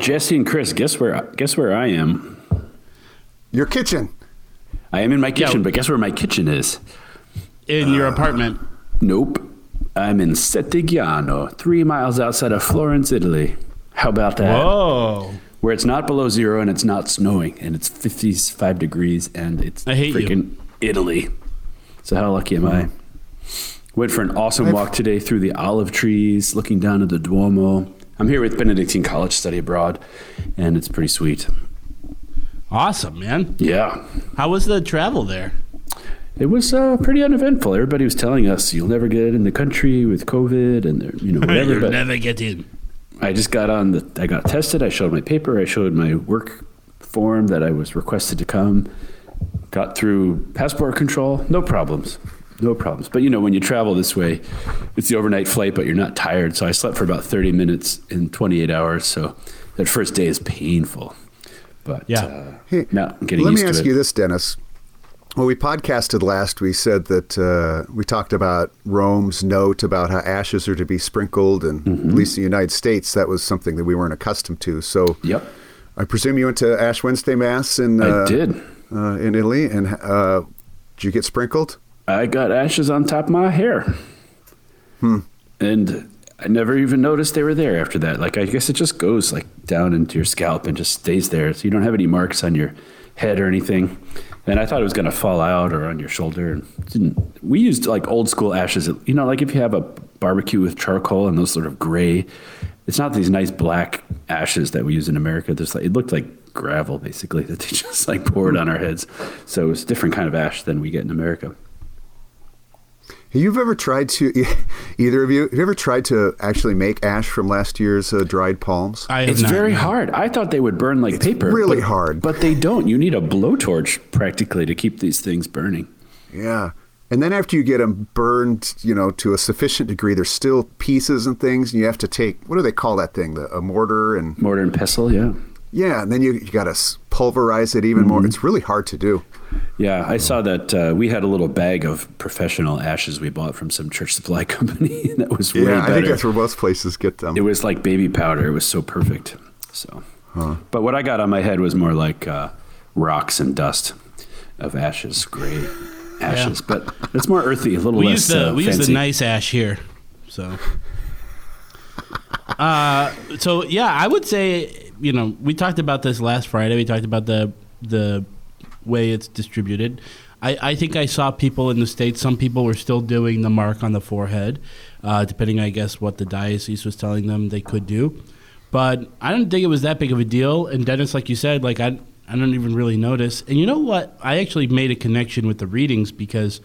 Jesse and Chris, guess where? Guess where I am? Your kitchen. I am in my kitchen, Yeah. but guess where my kitchen is? in your apartment. Nope. I'm in Settignano, three miles outside of Florence, Italy. How about that? Whoa. Where it's not below zero and it's not snowing and it's 55 degrees and it's I hate you. freaking Italy. So how lucky am I? Mm-hmm. Went for an awesome walk today through the olive trees, looking down at the Duomo. I'm here with Benedictine College Study Abroad, and it's pretty sweet. Awesome, man. Yeah. How was the travel there? It was uh, pretty uneventful. Everybody was telling us you'll never get in the country with COVID and you know whatever. You'll never get in. I just got on the. I got tested. I showed my paper. I showed my work form that I was requested to come. Got through passport control. No problems. No problems. But you know when you travel this way, it's the overnight flight, but you're not tired. So I slept for about 30 minutes in 28 hours. So that first day is painful. But Yeah. uh, Hey, now I'm getting let me ask you this, Dennis. When we podcasted last, we said that uh, we talked about Rome's note about how ashes are to be sprinkled, and Mm-hmm. at least in the United States, that was something that we weren't accustomed to. So, Yep. I presume you went to Ash Wednesday Mass in I uh, did. uh, in Italy, and uh, did you get sprinkled? I got ashes on top of my hair. Hmm. And I never even noticed they were there after that. Like, I guess it just goes like down into your scalp and just stays there. So you don't have any marks on your head or anything. And I thought it was going to fall out or on your shoulder. Didn't. We used like old school ashes. You know, like if you have a barbecue with charcoal and those sort of gray, it's not these nice black ashes that we use in America. There's like, it looked like gravel basically that they just like poured on our heads. So it was a different kind of ash than we get in America. Have you ever tried to, either of you, have you ever tried to actually make ash from last year's uh, dried palms? I have It's not, very no. hard. I thought they would burn like paper. really but- hard. But they don't. You need a blowtorch practically to keep these things burning. Yeah. And then after you get them burned, you know, to a sufficient degree, there's still pieces and things, and you have to take what do they call that thing? The a mortar and Mortar and pestle, yeah. yeah, and then you you got to pulverize it even Mm-hmm. more. It's really hard to do. Yeah, I saw that uh, we had a little bag of professional ashes we bought from some church supply company. that was way Yeah, I think that's where most places get them. it was like baby powder. It was so perfect. So, but what I got on my head was more like uh, rocks and dust of ashes, gray ashes. But it's more earthy, a little We less use the uh, we use the nice ash here, so. Uh, so yeah, I would say you know we talked about this last Friday. We talked about the the way it's distributed. I, I think I saw people in the states. Some people were still doing the mark on the forehead, uh, depending, I guess, what the diocese was telling them they could do. But I don't think it was that big of a deal. And Dennis, like you said, like I I don't even really notice. And you know what? I actually made a connection with the readings because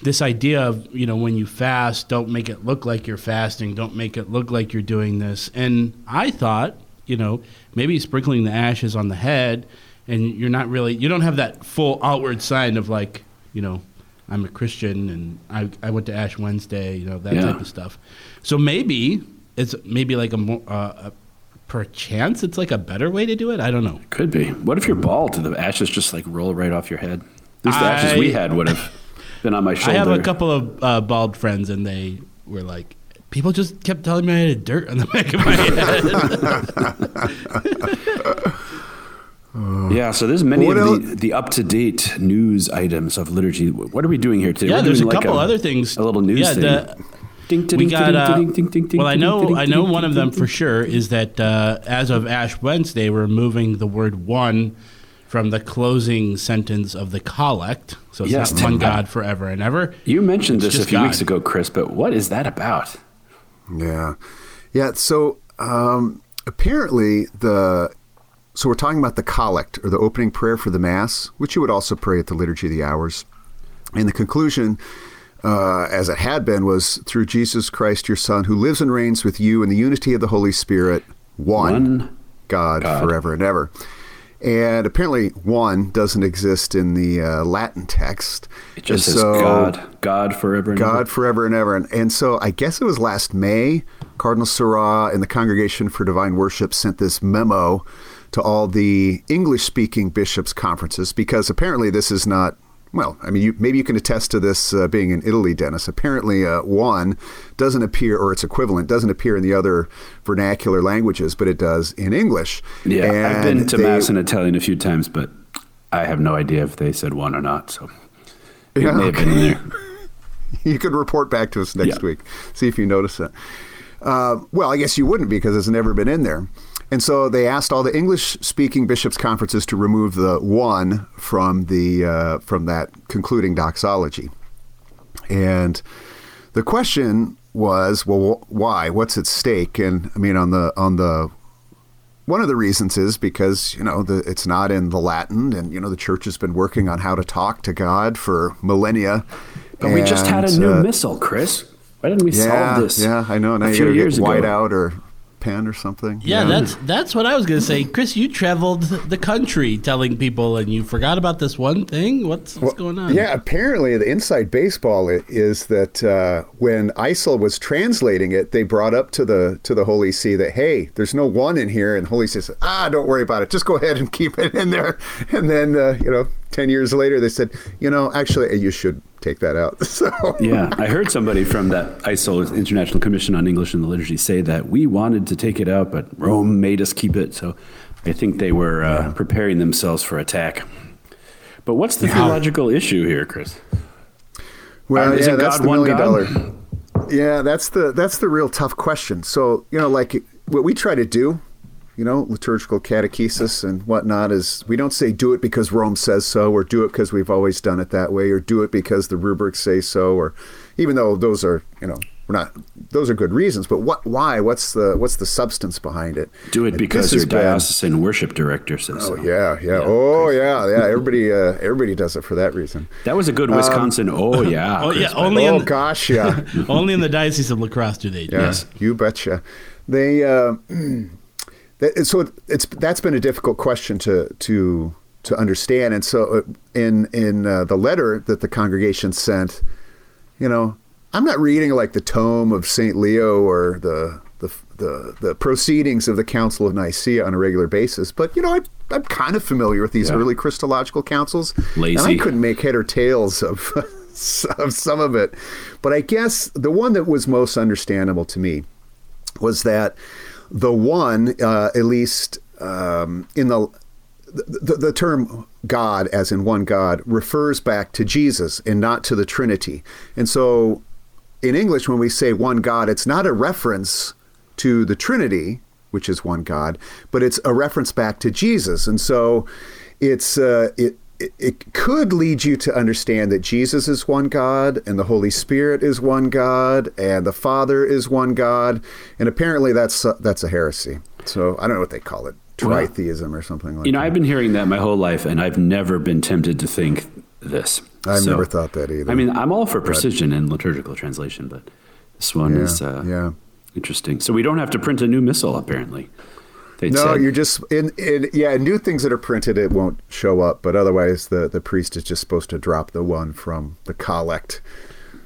this idea of you know when you fast don't make it look like you're fasting don't make it look like you're doing this and i thought you know maybe sprinkling the ashes on the head and you're not really you don't have that full outward sign of like you know i'm a christian and i, I went to ash wednesday you know that Yeah. type of stuff so maybe it's maybe like a more uh, a, perchance it's like a better way to do it i don't know Could be. What if you're bald and the ashes just like roll right off your head? At least the ashes we had would have been on my I have a couple of uh, bald friends, and they were like, people just kept telling me I had dirt on the back of my head. Yeah, so there's many What of the, the up to date news items of liturgy. What are we doing here today? yeah, We're there's a like couple other things. A little news yeah, thing. the- Ding, ding, we got. ding, Uh, ding, ding, ding, ding, well, I know. I know one of them for sure is that uh, as of Ash Wednesday, we're moving the word "one" from the closing sentence of the collect. So it's Yes, not one God forever and ever. You mentioned It's this a few God. weeks ago, Chris, but what is that about? Yeah, yeah. So um, apparently the so we're talking about the collect or the opening prayer for the mass, which you would also pray at the liturgy of the hours, and the conclusion. Uh, as it had been, was through Jesus Christ, your Son, who lives and reigns with you in the unity of the Holy Spirit, one, One God, God. forever and ever. And apparently, one doesn't exist in the uh, Latin text. It just And says so- God, God forever and God ever. forever and ever. And, and so I guess it was last May, Cardinal Sarah and the Congregation for Divine Worship sent this memo to all the English speaking bishops' conferences because apparently this is not. Well, I mean, you, maybe you can attest to this uh, being in Italy, Dennis. Apparently, uh, one doesn't appear, or its equivalent doesn't appear in the other vernacular languages, but it does in English. Yeah, I've been to they- Mass in Italian a few times, but I have no idea if they said one or not. So it Yeah, may have been there. you could report back to us next Yeah. week, see if you notice it. Uh, well, I guess you wouldn't because it's never been in there. And so they asked all the English-speaking bishops' conferences to remove the one from the uh, from that concluding doxology. And the question was, well, wh- why? What's at stake? And I mean, on the on the one of the reasons is because you know the, it's not in the Latin, and you know the church has been working on how to talk to God for millennia. But we just had a new uh, missal, Chris. Why didn't we yeah, solve this? Yeah, I know. Now a few gotta years get white ago. out or pen or something. Yeah, that's that's what I was gonna say, Chris. You traveled the country telling people, and you forgot about this one thing. What's what's going on? Yeah, apparently the inside baseball is that uh, when ICEL was translating it, they brought up to the to the Holy See that hey, there's no one in here, and Holy See says, ah, don't worry about it, just go ahead and keep it in there. And then uh, you know, ten years later, they said, you know, actually, you should take that out. So Yeah, I heard somebody from that ICEL International Commission on English and the Liturgy say that we wanted to take it out, but Rome made us keep it. So I think they were uh, preparing themselves for attack. But what's the theological issue here, Chris? Well, Uh, yeah, isn't that's God the one million dollar. Yeah, that's the that's the real tough question. So you know, like what we try to do, you know, liturgical catechesis and whatnot is we don't say do it because Rome says so, or do it because we've always done it that way, or do it because the rubrics say so, or even though those are you know we're not those are good reasons, but what why what's the what's the substance behind it? Do it And because your has been- diocesan worship director says Oh so. yeah, yeah, oh yeah, yeah. Everybody, uh, everybody does it for that reason. That was a good Wisconsin. oh yeah. Oh yeah, only oh in the, gosh, yeah. only in the diocese of La Crosse do they. do Yeah, this. you betcha. They uh, that, so it, it's that's been a difficult question to to to understand, and so uh, in in uh, the letter that the congregation sent, you know, I'm not reading like the tome of Saint Leo or the the the, the proceedings of the Council of Nicaea on a regular basis, but you know, I, I'm kind of familiar with these Yeah. early Christological councils, and I couldn't make head or tails of of some of it. But I guess the one that was most understandable to me was that the one, uh, at least um, in the, the the term God, as in one God, refers back to Jesus and not to the Trinity. And so, in English, when we say one God, it's not a reference to the Trinity, which is one God, but it's a reference back to Jesus. And so, it's uh, it. It, it could lead you to understand that Jesus is one God and the Holy Spirit is one God and the Father is one God, and apparently that's uh, that's a heresy. So I don't know what they call it, Well, tritheism or something like You know, that. I've been hearing that my whole life, and I've never been tempted to think this. I've So, never thought that either. I mean, I'm all for precision in liturgical translation, but this one Yeah, is uh, yeah. interesting. So we don't have to print a new missal, apparently. They No, said, you're just in, in yeah, new things that are printed it won't show up, but otherwise the the priest is just supposed to drop the one from the collect.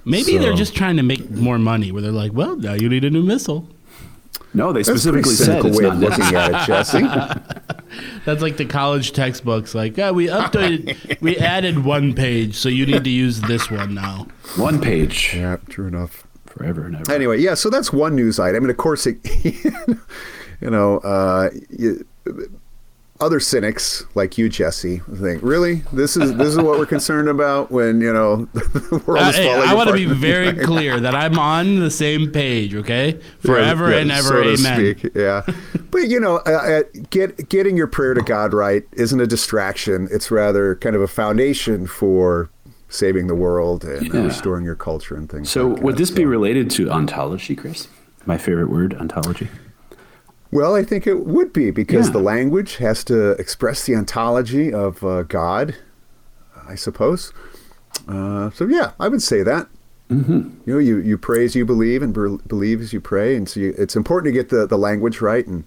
Maybe So- they're just trying to make more money. Where they're like, well, now you need a new missal. no. They That's specifically pretty said cynical it's way not of looking at it, Jesse. That's like the college textbooks. Like, yeah, we updated, we added one page, so you need to use this one now. One page yeah, true enough. forever and ever. Anyway, yeah, so that's one news item. And of course, it, you know, uh, you, other cynics like you, Jesse, think, really, this is this is what we're concerned about when you know the world Uh, is hey, falling I want to be very clear that I'm on the same page. Okay, forever Yeah, yeah, and ever, so to amen. speak, Yeah, but you know, uh, uh, get getting your prayer to God right isn't a distraction. It's rather kind of a foundation for saving the world and Yeah. restoring your culture and things. So like would that. this be related to ontology, Chris? My favorite word, ontology. Well, I think it would be because Yeah. the language has to express the ontology of uh, God, I suppose. Uh, so yeah, I would say that. Mm-hmm. You know, you, you pray as you believe and be- believe as you pray, and so you, it's important to get the, the language right. And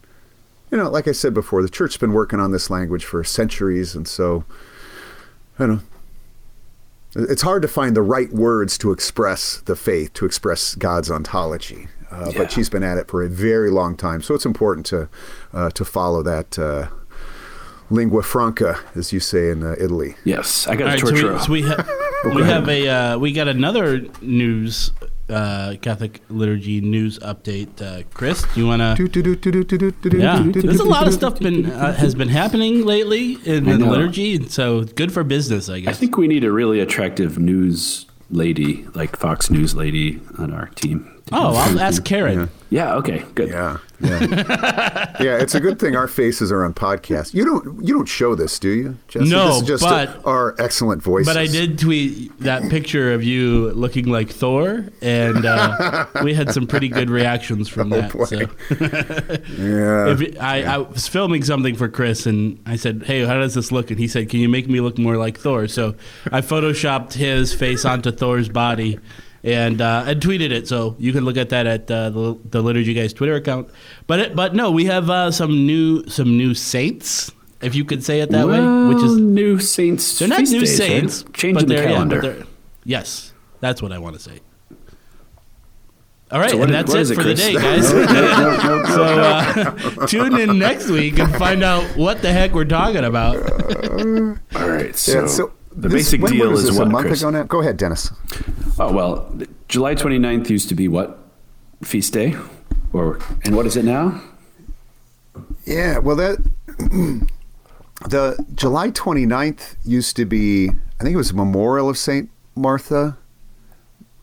you know, like I said before, the church's been working on this language for centuries, and so I don't know. It's hard to find the right words to express the faith, to express God's ontology. Uh, Yeah. But she's been at it for a very long time, so it's important to uh, to follow that uh, lingua franca, as you say in uh, Italy. Yes, I got All a right, so we, so we, ha- we have a uh, we got another news uh, Catholic liturgy news update. Uh, Chris, do you want to? Yeah, there's a lot of stuff been uh, has been happening lately in I the liturgy, and so good for business, I guess. I think we need a really attractive news lady, like Fox News lady, on our team. Oh, I'll ask Karen. Yeah. Okay. Good. Yeah, yeah, yeah. It's a good thing our faces are on podcasts. You don't you don't show this, do you? Jesse? No, this is just but- our excellent voices. But I did tweet that picture of you looking like Thor, and uh, we had some pretty good reactions from that. boy. So. Yeah. If I, I was filming something for Chris, and I said, "Hey, how does this look?" And he said, "Can you make me look more like Thor?" So I photoshopped his face onto Thor's body, and uh, and tweeted it. So you can look at that at uh, the, the Liturgy Guys Twitter account. But it, but no, we have uh, some new some new saints, if you could say it that way, which is new saints. they're not new days, right? saints, Changing but the they're- yeah, but calendar. yes, that's what I want to say. All right, So what and is- that's what it is it, for the day, guys. so uh, tune in next week and find out what the heck we're talking about. All right. So, yeah, so the this- basic when deal was is this, what, a month Chris? ago now. Go ahead, Dennis. Oh well, July 29th used to be what feast day, or and what is it now? Yeah, well, that the July 29th used to be, I think it was a memorial of Saint Martha.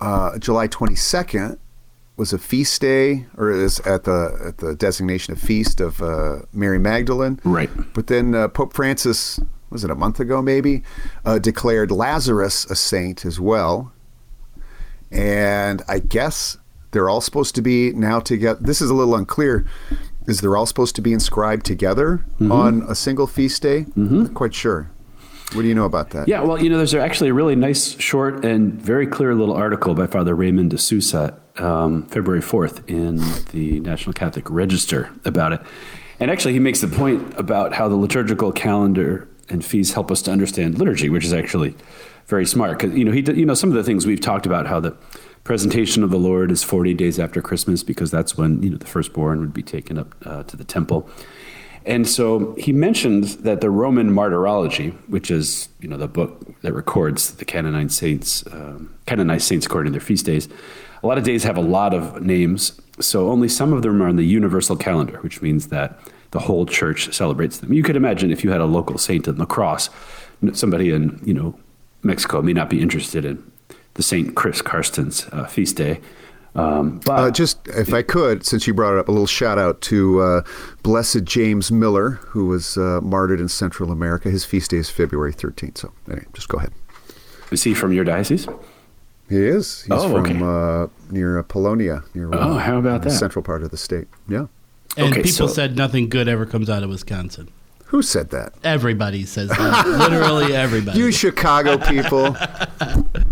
Uh, July 22nd was a feast day, or is at the at the designation of feast of uh, Mary Magdalene. Right. But then uh, Pope Francis, was it a month ago maybe, uh, declared Lazarus a saint as well. And I guess they're all supposed to be now together. This is a little unclear. Is they're all supposed to be inscribed together on a single feast day? Not quite sure. What do you know about that? Yeah, well, you know, there's actually a really nice, short, and very clear little article by Father Raymond de Souza, um, February 4th, in the National Catholic Register about it. And actually, he makes the point about how the liturgical calendar and feasts help us to understand liturgy, which is actually very smart. Because you know, he, you know, some of the things we've talked about, how the presentation of the Lord is 40 days after Christmas, because that's when you know the firstborn would be taken up uh, to the temple. And so he mentioned that the Roman Martyrology, which is you know the book that records the canonized saints, um, canonized saints according to their feast days, a lot of days have a lot of names. So only some of them are on the universal calendar, which means that the whole church celebrates them. You could imagine if you had a local saint in La Crosse, somebody in you know Mexico may not be interested in the Saint Chris Carstens' uh, feast day. Um, but Uh, just if I could, since you brought it up, a little shout out to uh, Blessed James Miller, who was uh, martyred in Central America. His feast day is February 13th. So, anyway, just go ahead. is he from your diocese? He is. He's Oh, from okay. uh, near uh, Polonia, near uh, Oh, how about the that? central part of the state. Yeah. And Okay, people so- said nothing good ever comes out of Wisconsin. Who said that? Everybody says that. Literally everybody. You Chicago people.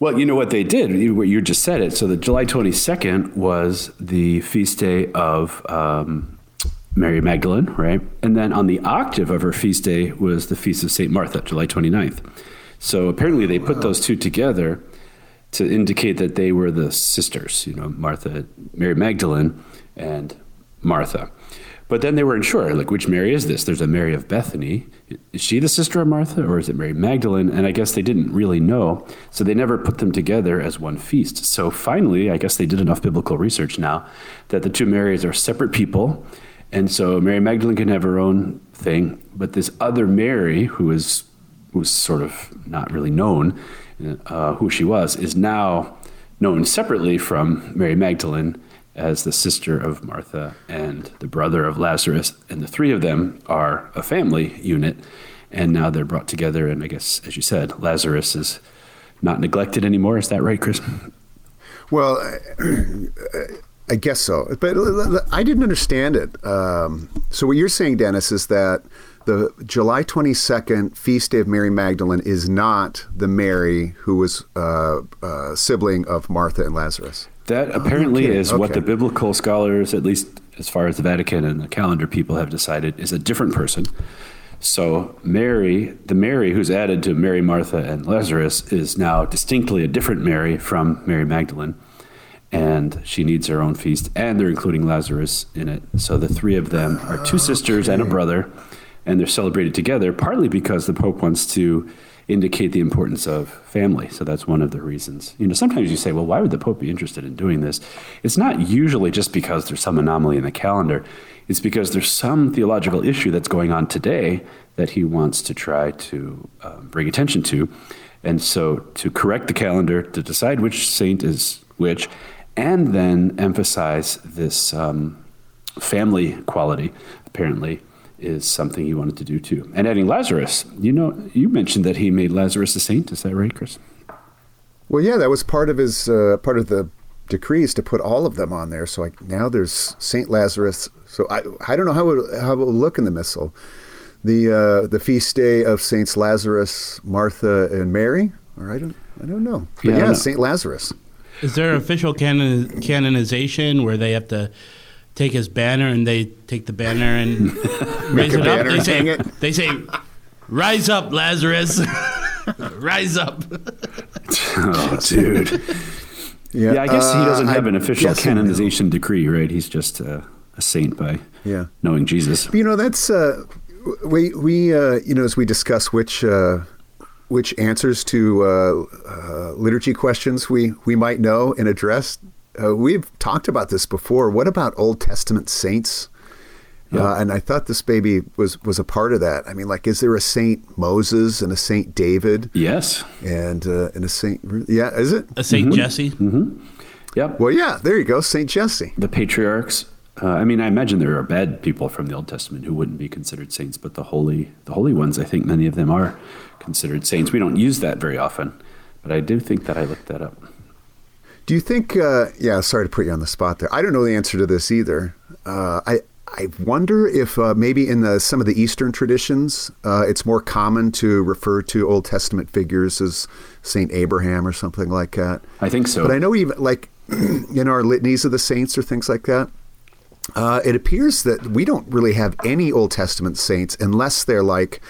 Well, you know what they did. You, what you just said it. So the July twenty second was the feast day of um, Mary Magdalene, right? And then on the octave of her feast day was the feast of Saint Martha, July 29th. So apparently they put those two together to indicate that they were the sisters. You know, Martha, Mary Magdalene, and Martha. But then they weren't sure, like, which Mary is this? There's a Mary of Bethany. Is she the sister of Martha, or is it Mary Magdalene? And I guess they didn't really know, so they never put them together as one feast. So finally, I guess they did enough biblical research now that the two Marys are separate people. And so Mary Magdalene can have her own thing, but this other Mary, who is who's sort of not really known uh, who she was, is now known separately from Mary Magdalene as the sister of Martha and the brother of Lazarus. And the three of them are a family unit. And now they're brought together. And I guess, as you said, Lazarus is not neglected anymore. Is that right, Chris? Well, I guess so. But I didn't understand it. Um, so, what you're saying, Dennis, is that the July 22nd feast day of Mary Magdalene is not the Mary who was uh, uh, sibling of Martha and Lazarus. That oh, apparently kidding. is what the biblical scholars at least as far as the Vatican and the calendar people have decided, is a different person. So Mary, the Mary who's added to Mary, Martha, and Lazarus, is now distinctly a different Mary from Mary Magdalene, and she needs her own feast, and they're including Lazarus in it. So the three of them are two oh, sisters and a brother, and they're celebrated together, partly because the Pope wants to indicate the importance of family. So that's one of the reasons. You know, sometimes you say, well, why would the Pope be interested in doing this? It's not usually just because there's some anomaly in the calendar. It's because there's some theological issue that's going on today that he wants to try to um, bring attention to. And so to correct the calendar, to decide which saint is which, and then emphasize this um, family quality, apparently, is something he wanted to do too. And adding Lazarus, you know, you mentioned that he made Lazarus a saint. Is that right, Chris? Well, yeah, that was part of his uh, part of the decrees to put all of them on there. So like now there's Saint Lazarus. So I I don't know how it, how it will look in the missal. The uh, the feast day of Saints Lazarus, Martha, and Mary. Or I don't I don't know. But Yeah, yeah, know. Saint Lazarus. Is there an official canon- canonization where they have to take his banner and they take the banner and raise a it up? They say, it? they say, "Rise up, Lazarus! Rise up!" Oh, dude. Yeah, I guess he uh, doesn't have I'm an official guessing canonization decree, right? He's just uh, a saint by Yeah. knowing Jesus. You know, that's uh, we we uh, you know as we discuss which uh, which answers to uh, uh, liturgy questions we we might know and address. Uh, we've talked about this before. What about Old Testament saints? Uh, and I thought this baby was was a part of that. I mean, like, is there a Saint Moses and a Saint David Yes. and uh, and a Saint? Yeah, is it? A Saint Mm-hmm. Jesse. Yep. Well, yeah. There you go, Saint Jesse. the patriarchs. Uh, I mean, I imagine there are bad people from the Old Testament who wouldn't be considered saints, but the holy, the holy ones, I think many of them are considered saints. We don't use that very often, but I do think that I looked that up. Do you think? Uh, yeah, sorry to put you on the spot there. I don't know the answer to this either. Uh, I I wonder if uh, maybe in the, some of the Eastern traditions, uh, it's more common to refer to Old Testament figures as Saint Abraham or something like that. I think so. But I know even like in our litanies of the saints or things like that. Uh, it appears that we don't really have any Old Testament saints unless they're like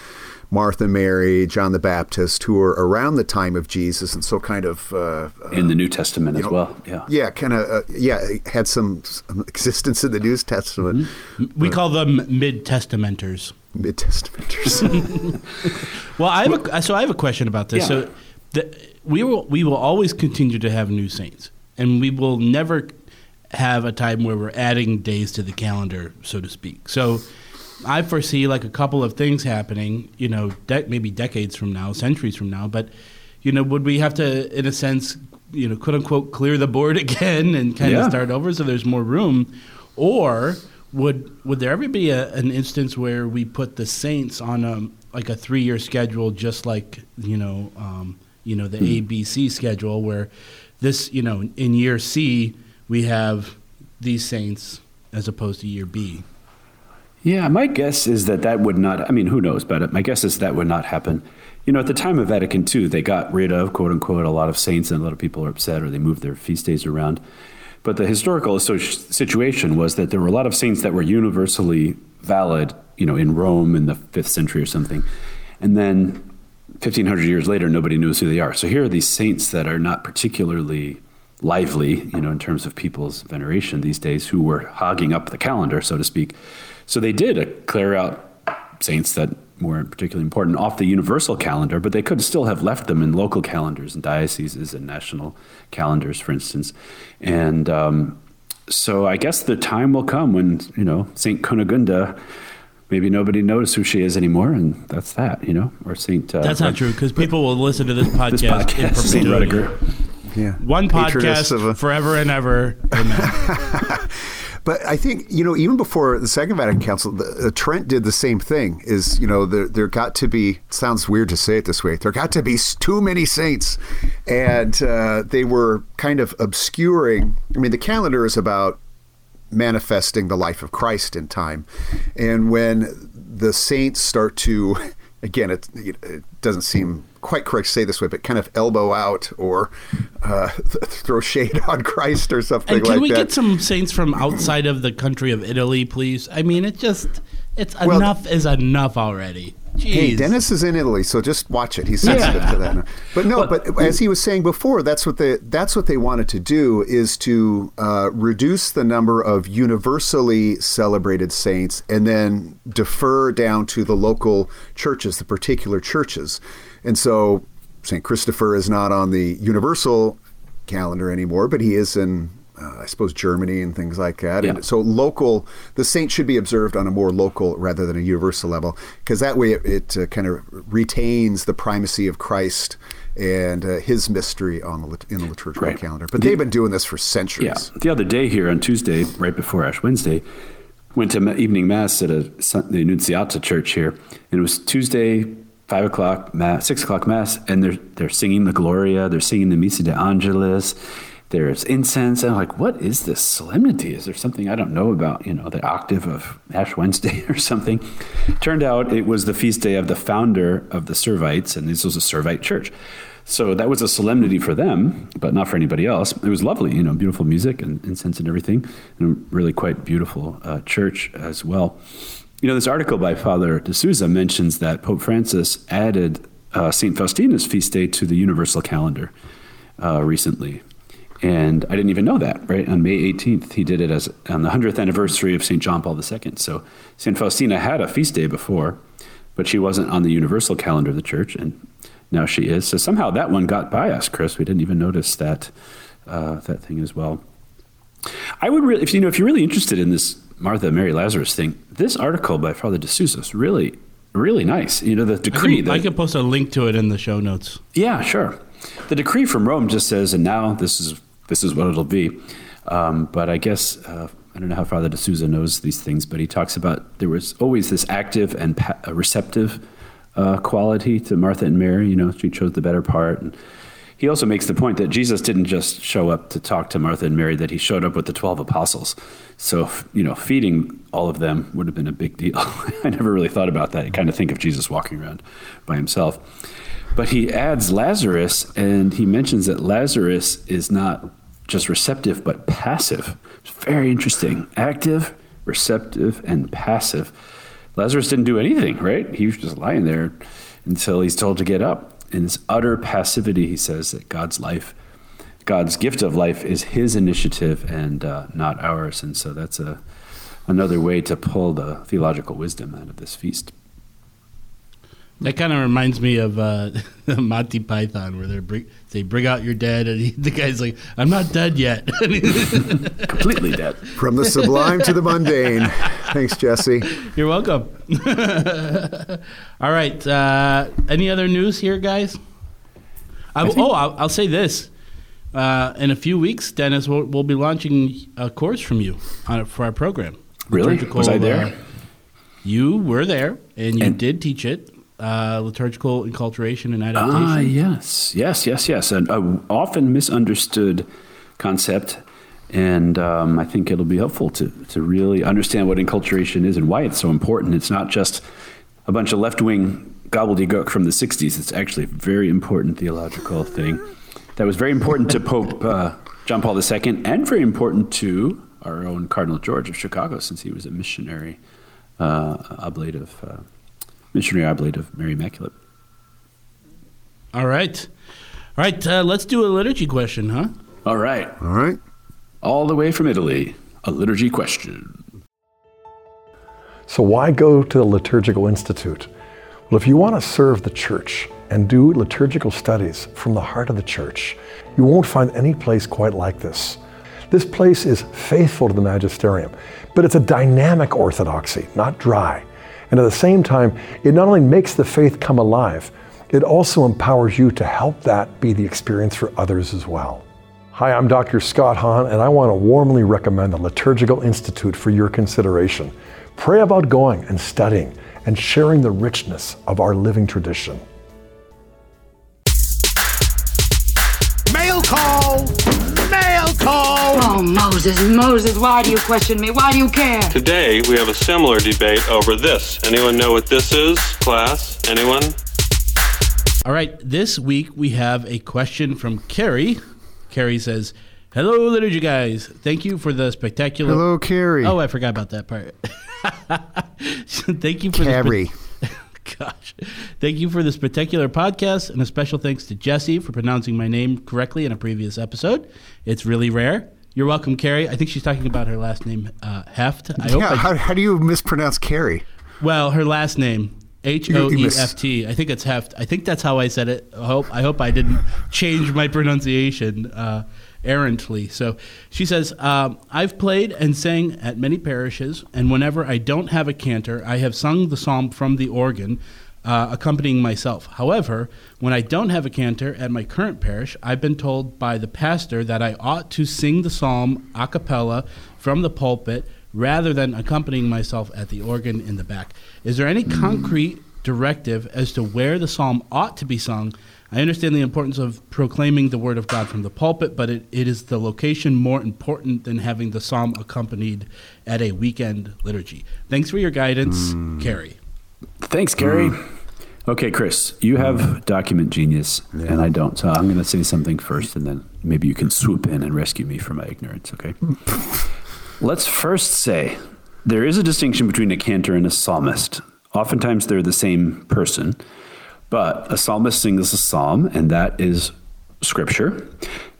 Martha, Mary, John the Baptist, who are around the time of Jesus, and so kind of uh, in the New Testament as know, well. Yeah. yeah, kind of uh, yeah, had some, some existence in the New Testament, We call them mid testamenters. Mid Testamenters. Well, I have a, so I have a question about this. Yeah. So, the, we will we will always continue to have new saints, and we will never have a time where we're adding days to the calendar, so to speak. So, I foresee like a couple of things happening. You know, de- maybe decades from now, centuries from now. But you know, would we have to, in a sense, you know, quote unquote, clear the board again and kind Yeah. of start over so there's more room, or would would there ever be a, an instance where we put the Saints on a like a three year schedule, just like you know, um, you know the ABC schedule, where this you know in year C we have these Saints as opposed to year B. Yeah, my guess is that that would not, I mean, who knows, but my guess is that would not happen. You know, at the time of Vatican II, they got rid of, quote unquote, a lot of saints, and a lot of people are upset or they moved their feast days around. But the historical situation was that there were a lot of saints that were universally valid, you know, in Rome in the fifth century or something. And then 1500 years later, nobody knows who they are. So here are these saints that are not particularly lively, you know, in terms of people's veneration these days, who were hogging up the calendar, so to speak. So they did clear out saints that weren't particularly important off the universal calendar, but they could still have left them in local calendars and dioceses and national calendars, for instance. And um, so I guess the time will come when, you know, Saint Cunegunda, maybe nobody knows who she is anymore, and that's that, you know, or Saint. Uh, That's not true because people will listen to this podcast, This in podcast, Saint perpetuity. Rudiger. Yeah, One Patroness podcast a- forever and ever. Amen. But I think you know, even before the Second Vatican Council, the, uh, Trent did the same thing. Is you know, there there got to be. Sounds weird to say it this way. There got to be too many saints, and uh, they were kind of obscuring. I mean, the calendar is about manifesting the life of Christ in time, and when the saints start to, again, it, it doesn't seem quite correct to say this way, but kind of elbow out or uh, throw shade on Christ or something And can like we that. get some saints from outside of the country of Italy, please? I mean, it just it's Well, enough is enough already. Jeez. Hey, Dennis is in Italy, so just watch it. He's sensitive to that. But no, but as he was saying before, that's what they that's what they wanted to do is to uh, reduce the number of universally celebrated saints and then defer down to the local churches, the particular churches. And so Saint Christopher is not on the universal calendar anymore, but he is in. Uh, I suppose Germany and things like that. Yeah. And so local, the saint should be observed on a more local rather than a universal level, because that way it, it uh, kind of retains the primacy of Christ and uh, His mystery on the in the liturgical Right. calendar. But The- they've been doing this for centuries. Yeah. The other day here on Tuesday, right before Ash Wednesday, went to evening mass at a the Annunziata Church here, and it was Tuesday, five o'clock mass, six o'clock mass, and they're they're singing the Gloria, they're singing the Missa de Angelis. There's incense, and I'm like, what is this solemnity? Is there something I don't know about? You know, the octave of Ash Wednesday or something. Turned out it was the feast day of the founder of the Servites, and this was a Servite church. So that was a solemnity for them, but not for anybody else. It was lovely, you know, beautiful music and incense and everything, and a really quite beautiful uh, church as well. You know, this article by Father de Souza mentions that Pope Francis added uh, St. Faustina's feast day to the universal calendar uh, recently. And I didn't even know that, right? On May 18th, he did it as on the 100th anniversary of St. John Paul II. So St. Faustina had a feast day before, but she wasn't on the universal calendar of the church, and now she is. So somehow that one got by us, Chris. We didn't even notice that uh, that thing as well. I would really, if you know, if you're really interested in this Martha, Mary, Lazarus thing, this article by Father de Souza is really, really nice. You know, the I decree. can, that- I can post a link to it in the show notes. yeah, sure. The decree from Rome just says, and now this is this is what it'll be. Um, but I guess uh, I don't know how Father de Souza knows these things, but he talks about there was always this active and pa- uh, receptive uh, quality to Martha and Mary. You know, she chose the better part. And he also makes the point that Jesus didn't just show up to talk to Martha and Mary; that he showed up with the twelve apostles. So you know, feeding all of them would have been a big deal. I never really thought about that. I kind of think of Jesus walking around by himself. But he adds Lazarus, and he mentions that Lazarus is not just receptive, but passive. It's very interesting. Active, receptive, and passive. Lazarus didn't do anything, right? He was just lying there until he's told to get up. In this utter passivity, he says that God's life, God's gift of life, is his initiative and uh, not ours. And so that's a another way to pull the theological wisdom out of this feast. That kind of reminds me of uh, Monty Python, where they bring they bring out your dead, and he, the guy's like, "I'm not dead yet." Completely dead. From the sublime to the mundane. Thanks, Jesse. You're welcome. All right. Uh, any other news here, guys? I, oh, I'll, I'll say this. Uh, in a few weeks, Dennis, we'll, we'll be launching a course from you on, for our program. Really? Was I there? uh, you were there, and you And- did teach it. Uh, liturgical enculturation and adaptation. Ah, yes, yes, yes, yes. An a often misunderstood concept, and um, I think it'll be helpful to to really understand what enculturation is and why it's so important. It's not just a bunch of left wing gobbledygook from the '60s. It's actually a very important theological thing that was very important to Pope uh, John Paul II and very important to our own Cardinal George of Chicago, since he was a missionary uh, oblate of. Missionary Oblate of Mary Immaculate. All right. All right. Uh, let's do a liturgy question, huh? All right. All right. All the way from Italy, a liturgy question. So, why go to the Liturgical Institute? Well, if you want to serve the church and do liturgical studies from the heart of the church, you won't find any place quite like this. This place is faithful to the magisterium, but it's a dynamic orthodoxy, not dry. And at the same time, it not only makes the faith come alive, it also empowers you to help that be the experience for others as well. Hi, I'm Dr. Scott Hahn, and I want to warmly recommend the Liturgical Institute for your consideration. Pray about going and studying and sharing the richness of our living tradition. Mail call! Oh, Moses, Moses, why do you question me? Why do you care? Today, we have a similar debate over this. Anyone know what this is, class? Anyone? All right, this week we have a question from Carrie. Carrie says, Hello, liturgy guys. Thank you for the spectacular. Hello, Carrie. Oh, I forgot about that part. Thank you for Carrie. the. Gosh. Thank you for this particular podcast, and a special thanks to Jesse for pronouncing my name correctly in a previous episode. It's really rare. You're welcome, Carrie. I think she's talking about her last name, uh, Heft. I hope yeah, I, how, how do you mispronounce Carrie? well, her last name, H O E F T. I think it's Heft. I think that's how I said it. I hope I hope I didn't change my pronunciation uh, errantly. So she says, um, I've played and sang at many parishes, and whenever I don't have a cantor, I have sung the psalm from the organ. Uh, accompanying myself. However, when I don't have a cantor at my current parish, I've been told by the pastor that I ought to sing the psalm a cappella from the pulpit rather than accompanying myself at the organ in the back. Is there any concrete directive as to where the psalm ought to be sung? I understand the importance of proclaiming the word of God from the pulpit, but it, it is the location more important than having the psalm accompanied at a weekend liturgy. Thanks for your guidance, mm. Carrie. Thanks, Gary. Mm. Okay, Chris, you have document genius, and I don't. So I'm going to say something first, and then maybe you can swoop in and rescue me from my ignorance. Okay. Let's first say there is a distinction between a cantor and a psalmist. Oftentimes they're the same person, but a psalmist sings a psalm, and that is scripture.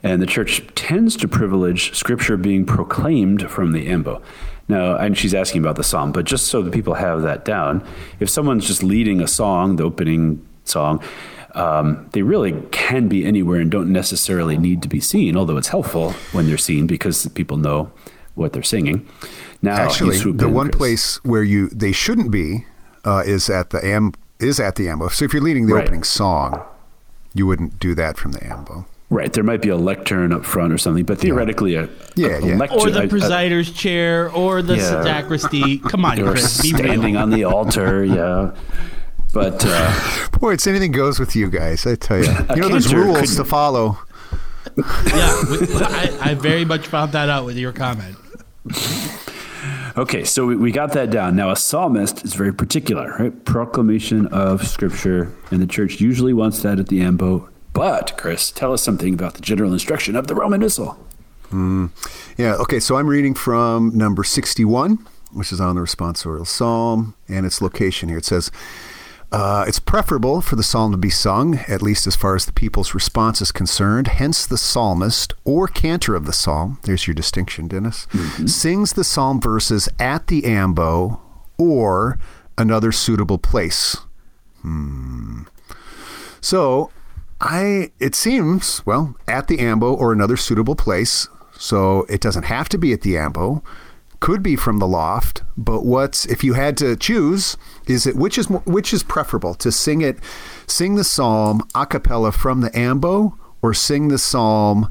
And the church tends to privilege scripture being proclaimed from the ambo. Now, and she's asking about the psalm, but just so that people have that down, if someone's just leading a song, the opening song, um, they really can be anywhere and don't necessarily need to be seen, although it's helpful when they're seen because people know what they're singing. Now, Actually, the one Chris. place where you they shouldn't be uh, is at the am is at the ambo. So if you're leading the Right. opening song, you wouldn't do that from the ambo. Right, there might be a lectern up front or something, but theoretically, a, Yeah, a, yeah. lectern, Or the a- a- presider's chair, or the Yeah. sacristy. Come on, or Chris. Standing on the altar, yeah. But uh, Boy, it's anything goes with you guys. I tell you, you know, there's rules could- to follow. yeah, I, I very much found that out with your comment. Okay, so we, we got that down. Now, a psalmist is very particular, right? Proclamation of scripture, and the church usually wants that at the ambo. But Chris, tell us something about the general instruction of the Roman Missal. Hmm. Yeah. Okay. So I'm reading from number 61, which is on the responsorial psalm, and its location here. It says, uh, it's preferable for the psalm to be sung, at least as far as the people's response is concerned. Hence, the psalmist or cantor of the psalm, there's your distinction, Dennis, sings the psalm verses at the ambo or another suitable place. Hmm. So, I it seems well at the ambo or another suitable place. So it doesn't have to be at the ambo. Could be from the loft, but what's if you had to choose? Is it which is mo- which is preferable to sing it, sing the psalm a cappella from the ambo, or sing the psalm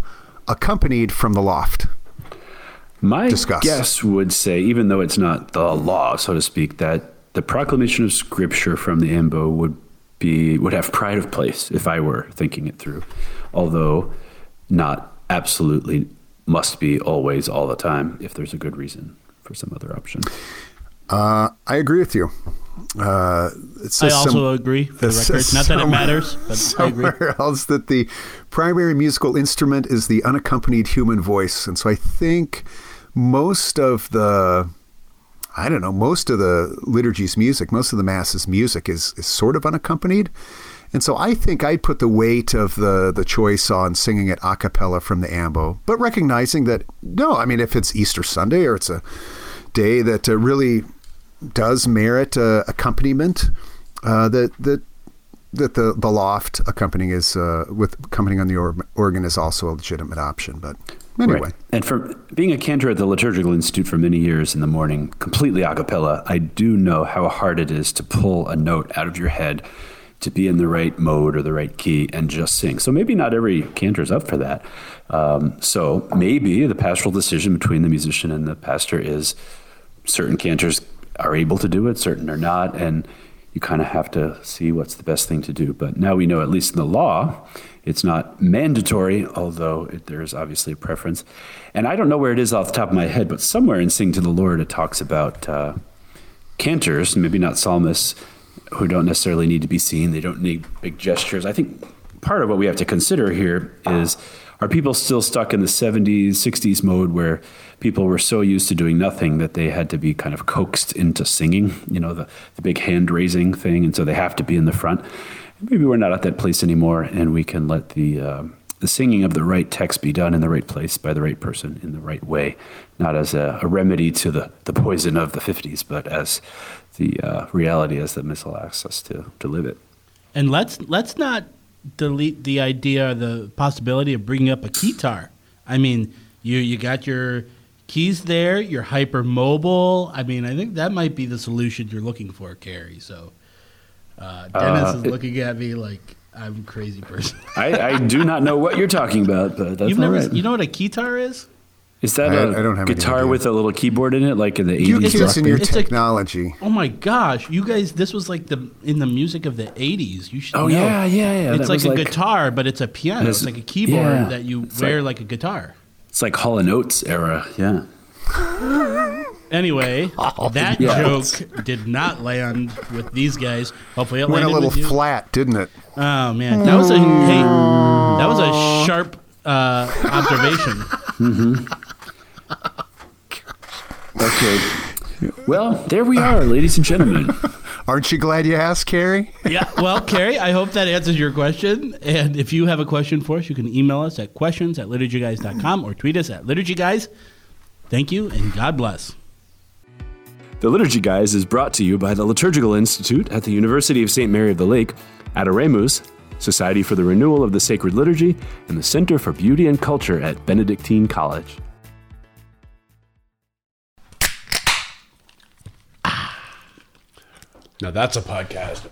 accompanied from the loft? My Discuss. guess would say, even though it's not the law, so to speak, that the proclamation of scripture from the ambo would be would have pride of place if I were thinking it through, although not absolutely must be always all the time if there's a good reason for some other option. Uh, I agree with you. Uh, I also some- agree for the record. Not that it matters, but I agree. somewhere else that the primary musical instrument is the unaccompanied human voice, and so I think most of the I don't know most of the liturgy's music, most of the mass's music is is sort of unaccompanied. And so I think I'd put the weight of the the choice on singing it a cappella from the ambo, but recognizing that no, I mean if it's Easter Sunday or it's a day that uh, really does merit uh, accompaniment, uh, that that that the the loft accompanying is uh, with accompanying on the or- organ is also a legitimate option. But anyway, Right. And for being a cantor at the Liturgical Institute for many years in the morning, completely a cappella, I do know how hard it is to pull a note out of your head to be in the right mode or the right key and just sing. So maybe not every cantor is up for that. Um, so maybe the pastoral decision between the musician and the pastor is certain cantors are able to do it, certain are not, and you kind of have to see what's the best thing to do. But now we know, at least in the law, it's not mandatory, although it, there is obviously a preference. And I don't know where it is off the top of my head, but somewhere in Sing to the Lord, it talks about uh, cantors, maybe not psalmists, who don't necessarily need to be seen. They don't need big gestures. I think part of what we have to consider here is are people still stuck in the 70s, 60s mode where people were so used to doing nothing that they had to be kind of coaxed into singing, you know, the, the big hand raising thing, and so they have to be in the front. Maybe we're not at that place anymore, and we can let the uh, the singing of the right text be done in the right place by the right person in the right way, not as a, a remedy to the, the poison of the 50s, but as the uh, reality as the missal asks us to, to live it. And let's let's not delete the idea, or the possibility of bringing up a keytar. I mean, you you got your keys there. You're hyper mobile. I mean, I think that might be the solution you're looking for, Carrie. So uh, Dennis Uh, is looking at me like I'm a crazy person. I, I do not know what you're talking about, but that's You've never, right. you know what a keytar is? Is that I- a I don't have guitar with a little keyboard in it, like in the You 80s? kids rock and your band? It's like- technology. Oh my gosh, you guys! This was like the in the music of the '80s. You should. Oh, know. yeah, yeah, yeah, It's like a like- guitar, but it's a piano. It's- It's like a keyboard yeah. that you It's wear like- like a guitar. It's like Hall and Oates era, yeah. Anyway, that Yeah. joke did not land with these guys. Hopefully, it Went a little with you. flat, didn't it? Oh man, that was a hey, that was a sharp uh, observation. Okay. Well, there we are, ladies and gentlemen. Aren't you glad you asked, Carrie? Yeah. Well, Carrie, I hope that answers your question. And if you have a question for us, you can email us at questions at liturgyguys.com or tweet us at liturgyguys. Thank you and God bless. The Liturgy Guys is brought to you by the Liturgical Institute at the University of St. Mary of the Lake, Adoremus, Society for the Renewal of the Sacred Liturgy, and the Center for Beauty and Culture at Benedictine College. Now that's a podcast.